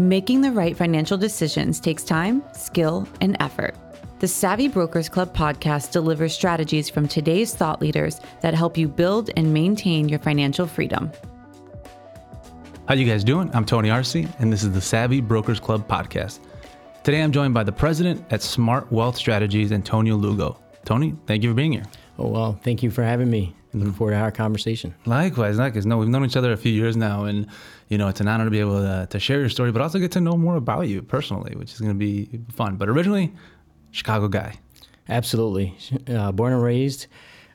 Making the right financial decisions takes time, skill, and effort. The Savvy Brokers Club podcast delivers strategies from today's thought leaders that help you build and maintain your financial freedom. How you guys doing? I'm Tony Arce, and this is the Savvy Brokers Club podcast. Today I'm joined by the president at Smart Wealth Strategies, Antonio Lugo. Tony, thank you for being here. Oh, well, thank you for having me. Looking forward to our conversation. Likewise, likewise. No, we've known each other a few years now, and you know it's an honor to be able to, to share your story, but also get to know more about you personally, which is going to be fun. But originally, Chicago guy. Absolutely, uh, born and raised.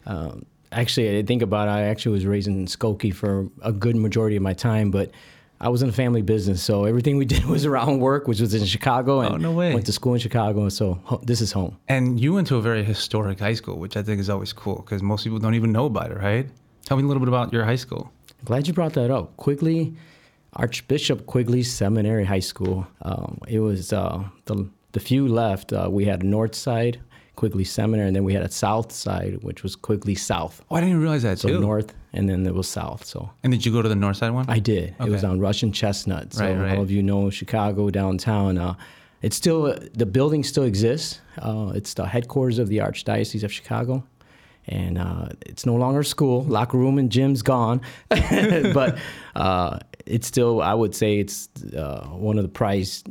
Um, actually, I think about it, I actually was raised in Skokie for a good majority of my time, but I was in a family business, so everything we did was around work, which was in Chicago. And oh, no way. Went to school in Chicago, And so this is home. And you went to a very historic high school, which I think is always cool because most people don't even know about it, right? Tell me a little bit about your high school. Glad you brought that up. Quigley, Archbishop Quigley Seminary High School. Um, it was uh, the the few left. Uh, we had north side, Quigley Seminary, and then we had a south side, which was Quigley South. Oh, I didn't realize that so too. north, and then it was south. So. And did you go to the north side one? I did. Okay. It was on Rush and Chestnut. So right, right. all of you know Chicago downtown. Uh, it's still the building still exists. Uh, it's the headquarters of the Archdiocese of Chicago, and uh, it's no longer a school. Locker room and gym's gone, but uh, it's still. I would say it's uh, one of the prized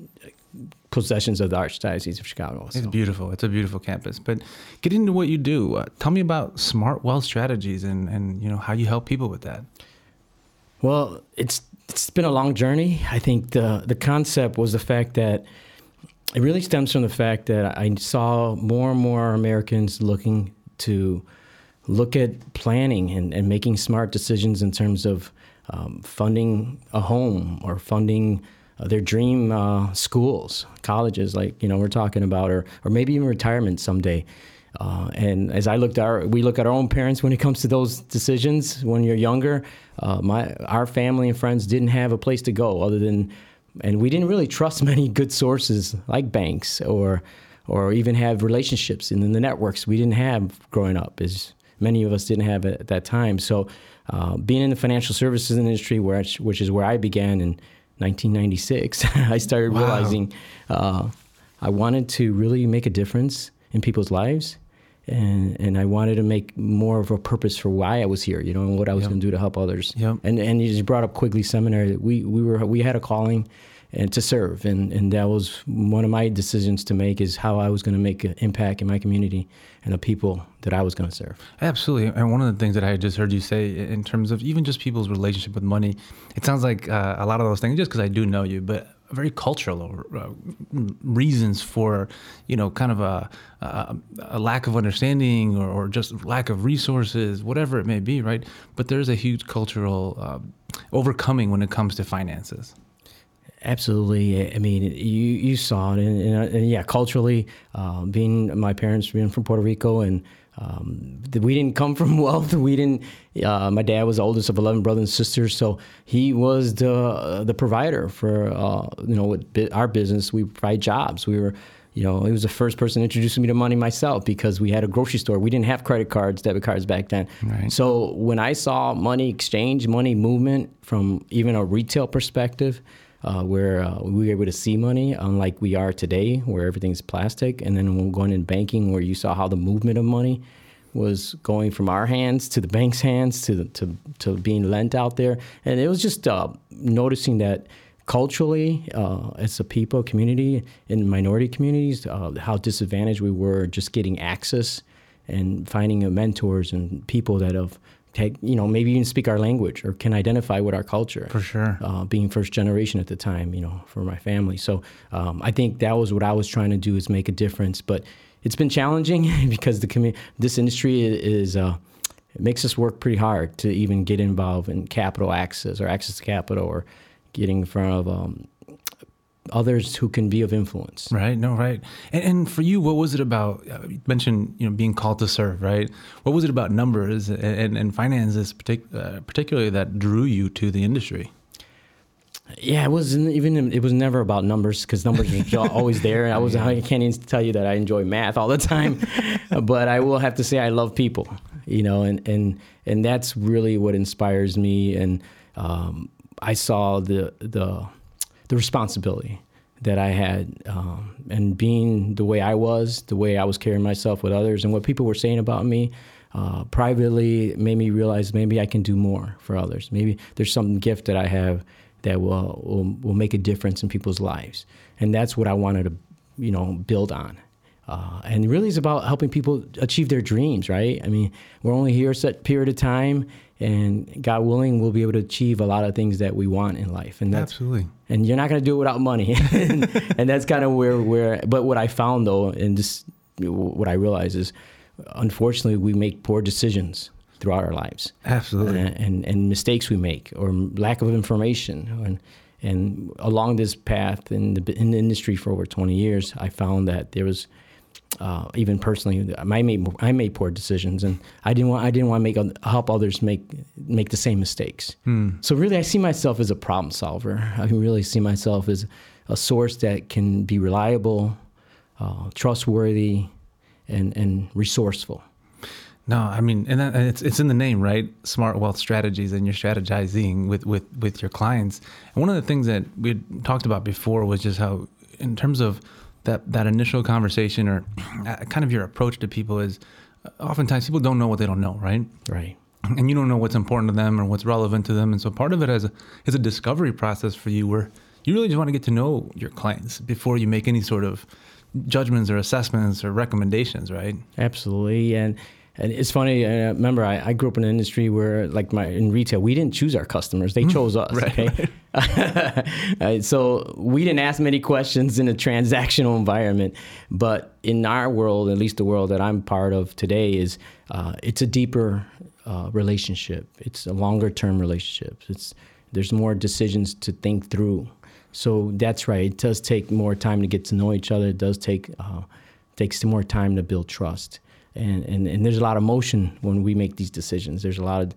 possessions of the Archdiocese of Chicago. So. It's beautiful. It's a beautiful campus. But get into what you do. Uh, tell me about smart wealth strategies and, and you know how you help people with that. Well, it's it's been a long journey. I think the the concept was the fact that it really stems from the fact that I saw more and more Americans looking to look at planning and, and making smart decisions in terms of um, funding a home or funding their dream uh, schools, colleges, like you know we're talking about, or or maybe even retirement someday. Uh, and as I looked at our, we look at our own parents when it comes to those decisions. When you're younger, uh, my our family and friends didn't have a place to go other than, and we didn't really trust many good sources like banks or or even have relationships in the networks we didn't have growing up, as many of us didn't have at that time. So, uh, being in the financial services industry, where which is where I began in 1996, I started wow. realizing uh, I wanted to really make a difference in people's lives. And, and I wanted to make more of a purpose for why I was here, you know, and what I was yep. going to do to help others. Yep. And and you just brought up Quigley Seminary. We we were we had a calling, and to serve, and and that was one of my decisions to make is how I was going to make an impact in my community and the people that I was going to serve. Absolutely. And one of the things that I just heard you say in terms of even just people's relationship with money, it sounds like uh, a lot of those things, just because I do know you, but very cultural uh, reasons for, you know, kind of a, a, a lack of understanding or, or, just lack of resources, whatever it may be, right? But there's a huge cultural uh, overcoming when it comes to finances. Absolutely. I mean, you you saw it, and, and, and yeah, culturally, uh, being my parents being from Puerto Rico, and um, we didn't come from wealth. We didn't. Uh, my dad was the oldest of eleven brothers and sisters, so he was the uh, the provider for uh, you know our business. We provide jobs. We were. You know, he was the first person introducing me to money myself because we had a grocery store. We didn't have credit cards, debit cards back then. Right. So when I saw money exchange, money movement from even a retail perspective, uh, where uh, we were able to see money, unlike we are today, where everything's plastic. And then when going in banking, where you saw how the movement of money was going from our hands to the bank's hands to to to being lent out there, and it was just uh, noticing that culturally, uh, as a people community in minority communities, uh, how disadvantaged we were just getting access and finding mentors and people that have take, you know, maybe even speak our language or can identify with our culture. For sure. Uh, being first generation at the time, you know, for my family. So um, I think that was what I was trying to do is make a difference. But it's been challenging because the commu- this industry is. Uh, it makes us work pretty hard to even get involved in capital access or access to capital or getting in front of um, others who can be of influence. Right. No. Right. And, and for you, what was it about? Uh, you mentioned you know being called to serve. Right. What was it about numbers and, and, and finances, partic- uh, particularly that drew you to the industry? Yeah, it wasn't even. It was never about numbers because numbers are always there. I was. I can't even tell you that I enjoy math all the time, but I will have to say I love people. You know, and and and that's really what inspires me. And um, I saw the the the responsibility that I had, um, and being the way I was, the way I was carrying myself with others, and what people were saying about me. Uh, privately made me realize maybe I can do more for others. Maybe there's some gift that I have that will, will will make a difference in people's lives, and that's what I wanted to, you know, build on. Uh, and really, it's about helping people achieve their dreams, right? I mean, we're only here a set period of time, and God willing, we'll be able to achieve a lot of things that we want in life. And that's, Absolutely. And you're not going to do it without money, and, and, that's kind of where where. But what I found though, and just what I realize is, unfortunately, we make poor decisions throughout our lives. Absolutely. And, and, and mistakes we make, or lack of information, and and along this path in the in the industry for over 20 years, I found that there was uh, even personally, I made I made poor decisions, and I didn't want I didn't want to make help others make make the same mistakes. Hmm. So really, I see myself as a problem solver. I can really see myself as a source that can be reliable, uh, trustworthy, and and resourceful. No, I mean, and, that, it's it's in the name, right? Smart wealth strategies, and you're strategizing with with with your clients. And one of the things that we talked about before was just how, in terms of that that initial conversation or kind of your approach to people is uh, oftentimes people don't know what they don't know, right? Right. And you don't know what's important to them or what's relevant to them, and so part of it is a, is a discovery process for you where you really just want to get to know your clients before you make any sort of judgments or assessments or recommendations, right? Absolutely, and and it's funny. I remember I, I, grew up in an industry where, like my in retail, we didn't choose our customers; they hmm. chose us. right, okay, right. so we didn't ask many questions in a transactional environment. But in our world, at least the world that I'm part of today, is uh, it's a deeper uh, relationship. It's a longer term relationship. It's there's more decisions to think through. So that's right. It does take more time to get to know each other. It does take uh, takes more time to build trust and, and, and there's a lot of motion when we make these decisions. There's a lot of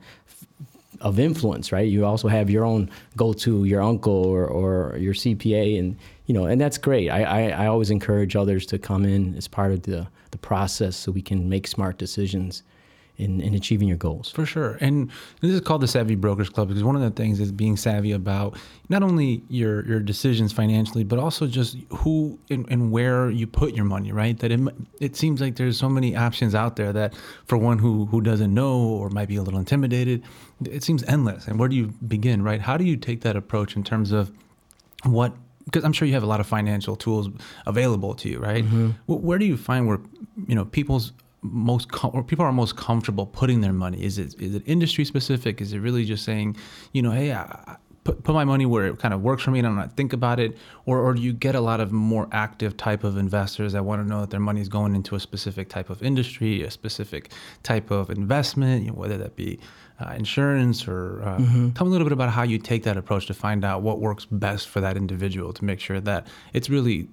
of influence, right? You also have your own go-to, your uncle or, or your CPA, and you know, and that's great. I, I, I always encourage others to come in as part of the the process so we can make smart decisions in, in achieving your goals. For sure. And this is called the Savvy Brokers Club because one of the things is being savvy about not only your, your decisions financially, but also just who and, and where you put your money, right? That it, it seems like there's so many options out there that for one who, who doesn't know or might be a little intimidated, it seems endless. And where do you begin, right? How do you take that approach in terms of what because I'm sure you have a lot of financial tools available to you, right? Mm-hmm. Where do you find where you know people's most com- or people are most comfortable putting their money? Is it is it industry specific? Is it really just saying, you know, hey, I, put put my money where it kind of works for me and I'm not think about it, or or do you get a lot of more active type of investors that want to know that their money is going into a specific type of industry, a specific type of investment, you know, whether that be uh, insurance or uh, mm-hmm. tell me a little bit about how you take that approach to find out what works best for that individual to make sure that it's really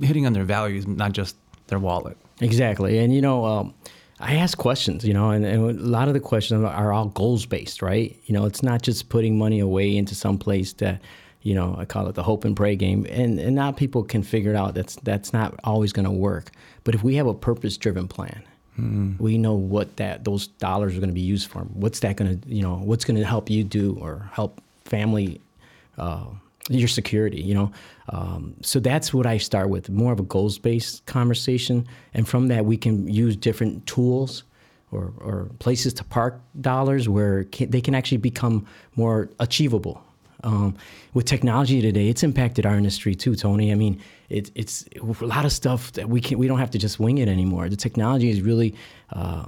hitting on their values, not just their wallet. Exactly, and you know, um, I ask questions, you know, and, and, a lot of the questions are all goals based, right? You know, it's not just putting money away into some place that, you know, I call it the hope and pray game, and and now people can figure it out. That's that's not always going to work. But if we have a purpose driven plan, mm. we know what that those dollars are going to be used for. What's that going to, you know, what's going to help you do or help family. Uh, your security, you know. Um, so that's what I start with, more of a goals based conversation. And from that, we can use different tools or, or places to park dollars where can, they can actually become more achievable. Um, with technology today, it's impacted our industry too, Tony. I mean, it, it's a lot of stuff that we can we don't have to just wing it anymore. The technology has really uh,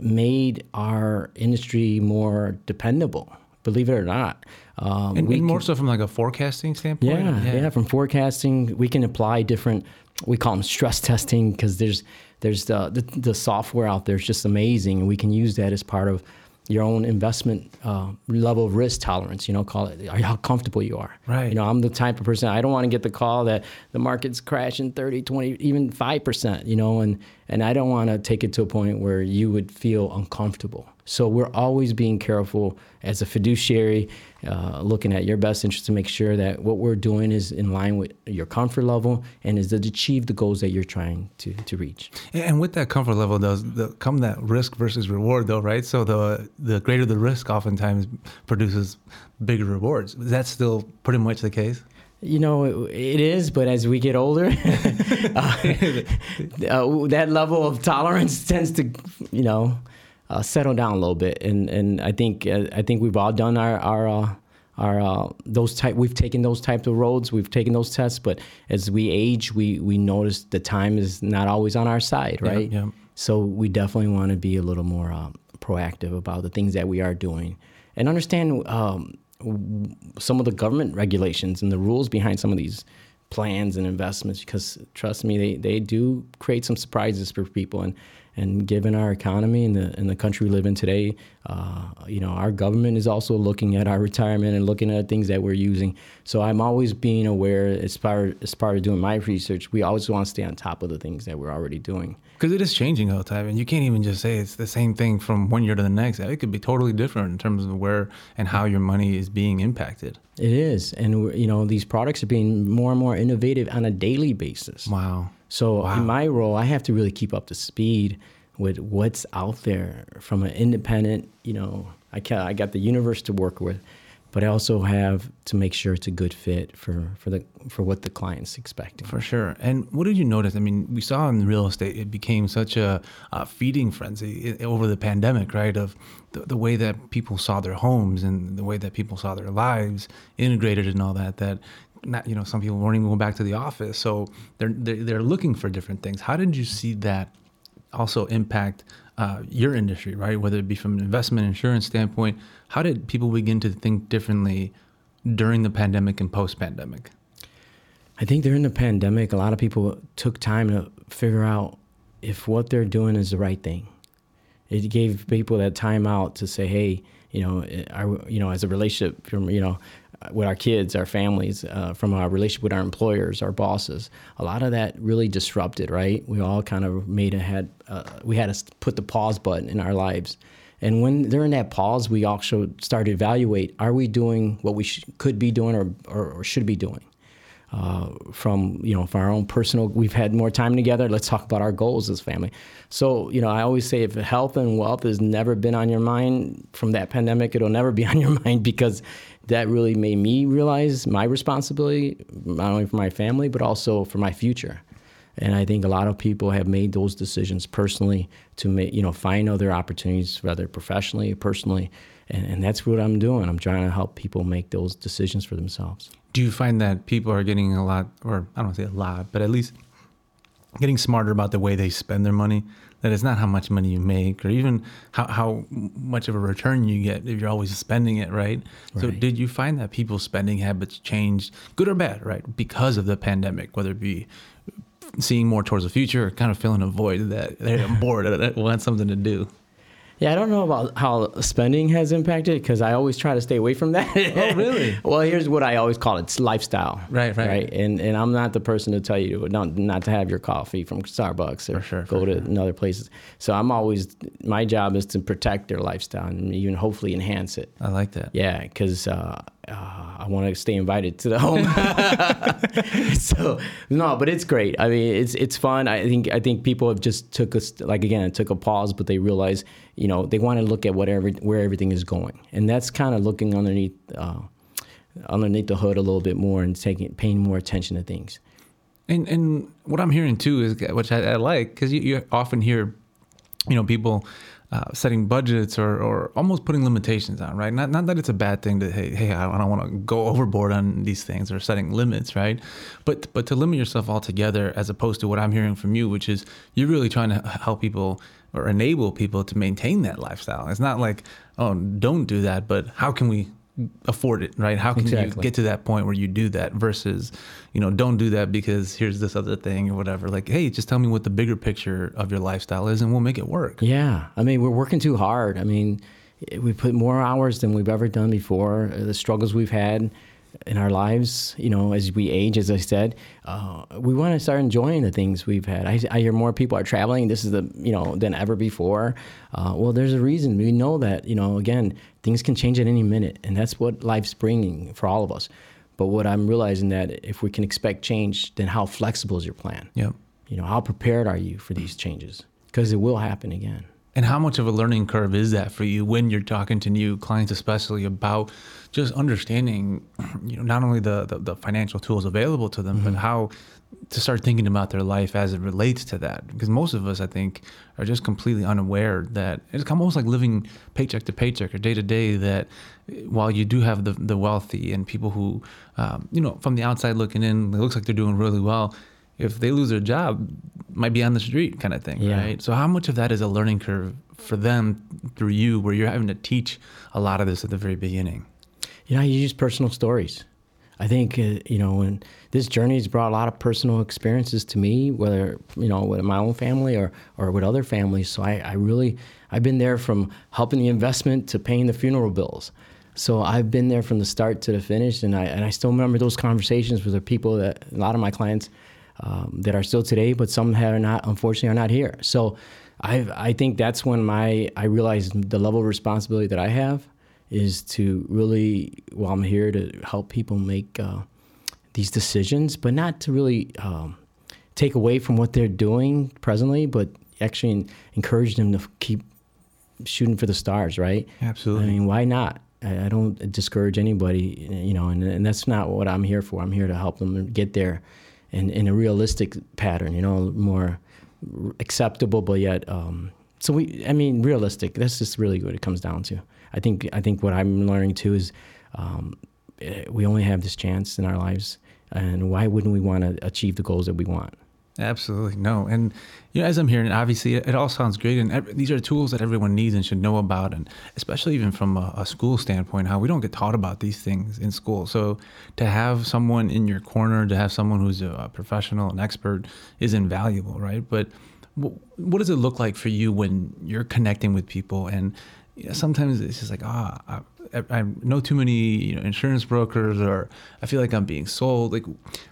made our industry more dependable believe it or not. Um, and, and more can, so from like a forecasting standpoint. Yeah, yeah, yeah, From forecasting, we can apply different. We call them stress testing because there's there's the, the, the software out there is just amazing, and we can use that as part of your own investment uh, level of risk tolerance. You know, call it how comfortable you are. Right. You know, I'm the type of person I don't want to get the call that the market's crashing 30, 20, even five percent. You know, and and I don't want to take it to a point where you would feel uncomfortable. So we're always being careful as a fiduciary, uh, looking at your best interest to make sure that what we're doing is in line with your comfort level and is to achieve the goals that you're trying to, to reach. And with that comfort level does come that risk versus reward though, right? So the the greater the risk oftentimes produces bigger rewards. Is that still pretty much the case? You know, it, it is, but as we get older, uh, uh, that level of tolerance tends to, you know, uh, settle down a little bit. And and I think uh, I think we've all done our our uh, our uh, those type. We've taken those types of roads. We've taken those tests. But as we age, we we notice the time is not always on our side, right? yeah. So we definitely want to be a little more um, proactive about the things that we are doing, and understand um, some of the government regulations and the rules behind some of these plans and investments. Because trust me, they, they do create some surprises for people. And and given our economy and the and the country we live in today, uh, you know, our government is also looking at our retirement and looking at things that we're using. So I'm always being aware as part as part of doing my research. We always want to stay on top of the things that we're already doing. Because it is changing all the time, and you can't even just say it's the same thing from one year to the next. It could be totally different in terms of where and how your money is being impacted. It is, and you know, these products are being more and more innovative on a daily basis. Wow. So Wow. in my role, I have to really keep up to speed with what's out there from an independent. You know, I can I got the universe to work with, but I also have to make sure it's a good fit for for the for what the client's expecting. For sure. And what did you notice? I mean, we saw in real estate, it became such a, a feeding frenzy over the pandemic, right? Of the, the way that people saw their homes and the way that people saw their lives integrated and all that, that not, you know, some people weren't even going back to the office. So they're, they're, they're looking for different things. How did you see that also impact uh, your industry, right? Whether it be from an investment insurance standpoint, how did people begin to think differently during the pandemic and post pandemic? I think during the pandemic, a lot of people took time to figure out if what they're doing is the right thing. It gave people that time out to say, hey, you know, our, you know, as a relationship you know, with our kids, our families, uh, from our relationship with our employers, our bosses, a lot of that really disrupted, right? We all kind of made a had, uh, we had to put the pause button in our lives. And when during that pause, we also started to evaluate: Are we doing what we sh- could be doing, or, or, or should be doing? Uh, from you know from our own personal we've had more time together let's talk about our goals as family so you know i always say if health and wealth has never been on your mind from that pandemic it'll never be on your mind because that really made me realize my responsibility not only for my family but also for my future and I think a lot of people have made those decisions personally to make, you know, find other opportunities, whether professionally or personally. And, and that's what I'm doing. I'm trying to help people make those decisions for themselves. Do you find that people are getting a lot, or I don't want to say a lot, but at least getting smarter about the way they spend their money? That it's not how much money you make, or even how, how much of a return you get if you're always spending it, right? So, did you find that people's spending habits changed, good or bad, right, because of the pandemic? Whether it be seeing more towards the future, or kind of filling a void that they're bored, and want something to do. Yeah, I don't know about how spending has impacted because I always try to stay away from that. Oh, really? well, here's what I always call it: it's lifestyle. Right, right. right. And and I'm not the person to tell you not not to have your coffee from Starbucks or sure, go to other places. So I'm always my job is to protect their lifestyle and even hopefully enhance it. I like that. Yeah, because uh, uh, I want to stay invited to the home. so no, but it's great. I mean, it's it's fun. I think I think people have just took us like again, it took a pause, but they realize you know they want to look at whatever where everything is going, and that's kind of looking underneath uh, underneath the hood a little bit more and taking paying more attention to things. And and what I'm hearing too is which I, I like because you, you often hear, you know, people uh, setting budgets or, or almost putting limitations on, right? Not not that it's a bad thing to hey hey I don't want to go overboard on these things or setting limits, right? But but to limit yourself altogether as opposed to what I'm hearing from you, which is you're really trying to help people or enable people to maintain that lifestyle. It's not like oh don't do that, but how can we afford it, right? How can you get to that point where you do that versus, you know, don't do that because here's this other thing or whatever. Like, hey, just tell me what the bigger picture of your lifestyle is and we'll make it work. Yeah, I mean, we're working too hard. I mean, we put more hours than we've ever done before. Uh, the struggles we've had in our lives, you know, as we age, as I said, uh, we want to start enjoying the things we've had. I, I hear more people are traveling. This is the, you know, than ever before. Uh, well, there's a reason. We know that, you know, again, things can change at any minute, and that's what life's bringing for all of us. But what I'm realizing that if we can expect change, then how flexible is your plan? Yep. You know, how prepared are you for these changes? Because it will happen again. And how much of a learning curve is that for you when you're talking to new clients, especially about just understanding, you know, not only the the, the financial tools available to them, mm-hmm. but how to start thinking about their life as it relates to that. Because most of us, I think, are just completely unaware that it's almost like living paycheck to paycheck or day to day. That while you do have the the wealthy and people who, um, you know, from the outside looking in, it looks like they're doing really well if they lose their job, might be on the street kind of thing, yeah. right? So how much of that is a learning curve for them through you, where you're having to teach a lot of this at the very beginning? You know, you use personal stories. I think uh, you know, when this journey has brought a lot of personal experiences to me, whether you know with my own family or or with other families. So I, I really I've been there from helping the investment to paying the funeral bills. So I've been there from the start to the finish, and I and I still remember those conversations with the people that a lot of my clients um, that are still today, but some are not, unfortunately, are not here. So I I think that's when my I realized the level of responsibility that I have is to really, well, I'm here to help people make uh, these decisions, but not to really um, take away from what they're doing presently, but actually encourage them to keep shooting for the stars, right? Absolutely. I mean, why not? I, I don't discourage anybody, you know, and, and that's not what I'm here for. I'm here to help them get there in, in a realistic pattern, you know, more acceptable, but yet, um, so we, I mean, realistic. That's just really what it comes down to. I think, I think what I'm learning too is um, eh, we only have this chance in our lives, and why wouldn't we want to achieve the goals that we want? Absolutely no, and you know, as I'm hearing, obviously, it, it all sounds great, and every, these are tools that everyone needs and should know about, and especially even from a, a, school standpoint, how we don't get taught about these things in school. So to have someone in your corner, to have someone who's a, a professional, an expert, is invaluable, right? But w- what does it look like for you when you're connecting with people and you know, sometimes it's just like ah I, I, know too many you know insurance brokers or I feel like I'm being sold. Like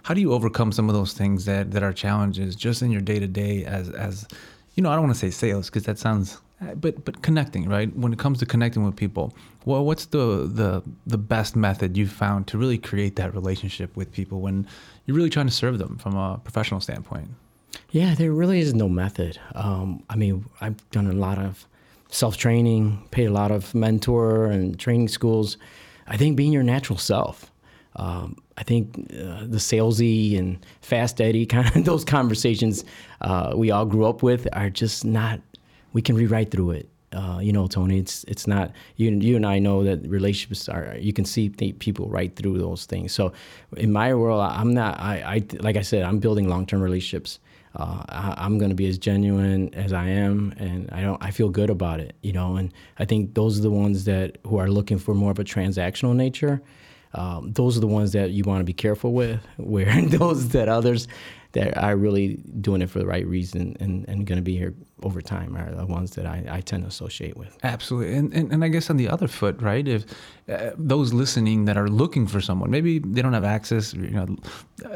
how do you overcome some of those things that that are challenges just in your day to day as as you know I don't want to say sales because that sounds but but connecting right? When it comes to connecting with people well what's the the the best method you've found to really create that relationship with people when you're really trying to serve them from a professional standpoint? Yeah there really is no method. Um, I mean I've done a lot of self training, paid a lot of mentor and training schools. I think being your natural self. Um, I think uh, the salesy and fast Eddie kind of those conversations uh, we all grew up with are just not. We can rewrite through it. Uh, you know, Tony, it's it's not you. You and I know that relationships are. You can see people right through those things. So, in my world, I'm not. I, I like I said, I'm building long term relationships uh, I, am going to be as genuine as I am, and I don't. I feel good about it, you know. And I think those are the ones that who are looking for more of a transactional nature. Um, those are the ones that you want to be careful with. Where those that others that are really doing it for the right reason and, and going to be here over time are the ones that I, I tend to associate with. Absolutely. And, and, and I guess on the other foot, right, if uh, those listening that are looking for someone, maybe they don't have access, you know,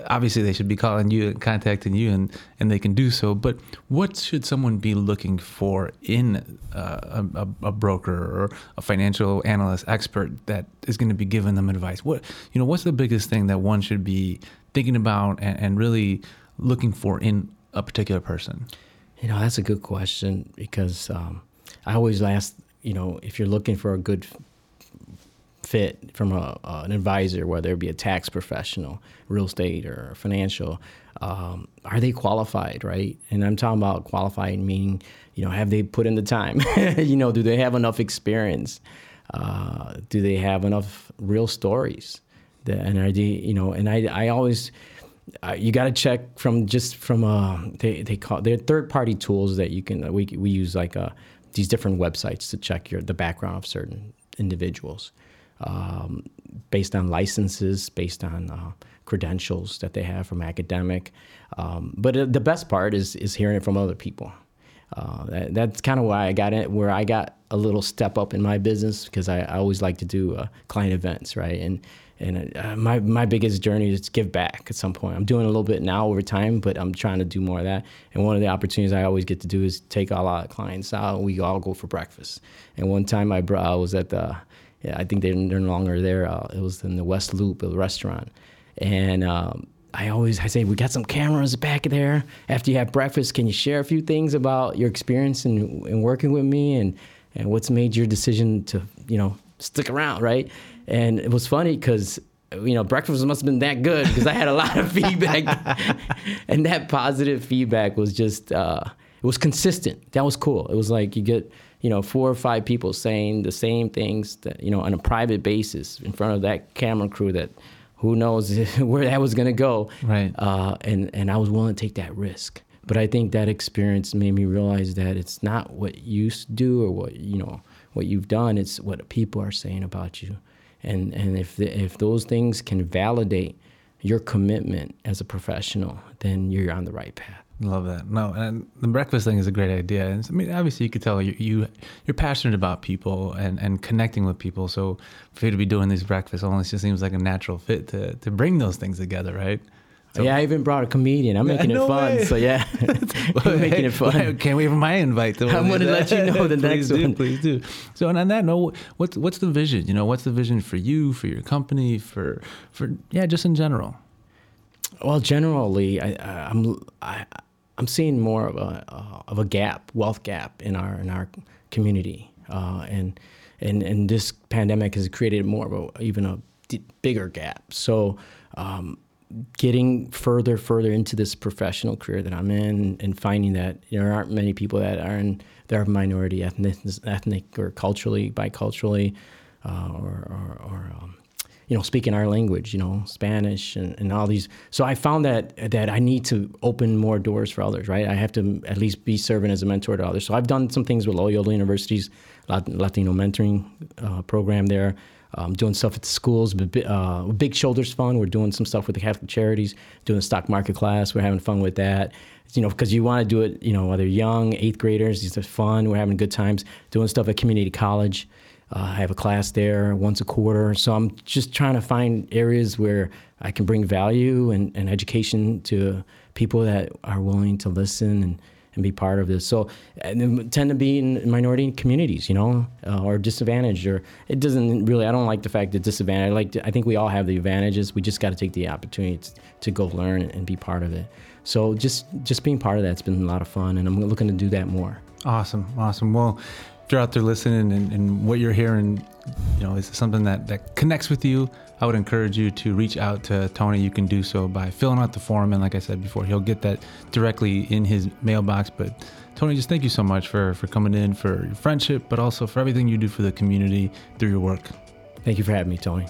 obviously they should be calling you and contacting you and, and they can do so. But what should someone be looking for in uh, a, a, broker or a financial analyst expert that is going to be giving them advice? What, you know, what's the biggest thing that one should be thinking about and, and really looking for in a particular person? You know, that's a good question because um, I always ask, you know, if you're looking for a good fit from a, uh, an advisor, whether it be a tax professional, real estate, or financial, um, are they qualified, right? And I'm talking about qualified meaning, you know, have they put in the time? you know, do they have enough experience? Uh, do they have enough real stories? That, and are they, you know, and I, I always, uh, you got to check from just from uh, they they call they're third party tools that you can we we use like uh, these different websites to check your the background of certain individuals um, based on licenses, based on uh, credentials that they have from academic. Um, but uh, the best part is is hearing it from other people. Uh, that, that's kind of why I got it, where I got a little step up in my business because I, I always like to do uh, client events, right? And and uh, my my biggest journey is to give back at some point. I'm doing a little bit now over time, but I'm trying to do more of that. And one of the opportunities I always get to do is take all our clients out. We all go for breakfast. And one time I, brought, I was at the, yeah, I think they're, they're no longer there. Uh, it was in the West Loop, a restaurant, and um, I always I say we got some cameras back there. After you have breakfast, can you share a few things about your experience in, in working with me and and what's made your decision to you know stick around, right? And it was funny because you know breakfast must have been that good because I had a lot of feedback, and that positive feedback was just uh, it was consistent. That was cool. It was like you get you know four or five people saying the same things that you know on a private basis in front of that camera crew that who knows where that was going to go. Right. Uh, and and I was willing to take that risk. But I think that experience made me realize that it's not what you do or what you know what you've done. It's what people are saying about you. And and if the, if those things can validate your commitment as a professional, then you're on the right path. Love that. No, and the breakfast thing is a great idea. And I mean, obviously, you could tell you, you you're passionate about people and, and connecting with people. So for you to be doing these breakfasts almost just seems like a natural fit to to bring those things together, right? So, yeah, I even brought a comedian. I'm making no it fun. way. So yeah, I'm making it fun. Can't wait for my invite. To I'm gonna let you know the next do, one. Please do. So and on that note, what's what's the vision? You know, what's the vision for you, for your company, for for yeah, just in general. Well, generally, I, I- I'm I, I'm seeing more of a uh, of a gap, wealth gap in our in our community, uh, and and and this pandemic has created more of a even a d- bigger gap. So. Um, getting further further into this professional career that I'm in and finding that there aren't many people that are in that are minority ethnic ethnic or culturally biculturally uh, or, or, or um, you know speaking our language you know Spanish and, and all these. So I found that that I need to open more doors for others right? I have to at least be serving as a mentor to others. So I've done some things with Loyola University's Latino mentoring uh, program there um, doing stuff at the schools. Uh, Big Shoulders Fund. We're doing some stuff with the Catholic Charities. Doing a stock market class. We're having fun with that. You know, because you want to do it. You know, whether young eighth graders, it's fun. We're having good times. Doing stuff at community college. Uh, I have a class there once a quarter. So I'm just trying to find areas where I can bring value and, and education to people that are willing to listen and and be part of this. So, tend to be in minority communities, you know, uh, or disadvantaged, or it doesn't really. I don't like the fact that disadvantaged. I like. To, I think we all have the advantages. We just got to take the opportunity to, to go learn and be part of it. So, just just being part of that's been a lot of fun, and I'm looking to do that more. Awesome, awesome. Well, if you're out there listening and, and what you're hearing, you know, is something that, that connects with you, I would encourage you to reach out to Tony. You can do so by filling out the form. And like I said before, he'll get that directly in his mailbox. But Tony, just thank you so much for, for coming in, for your friendship, but also for everything you do for the community through your work. Thank you for having me, Tony.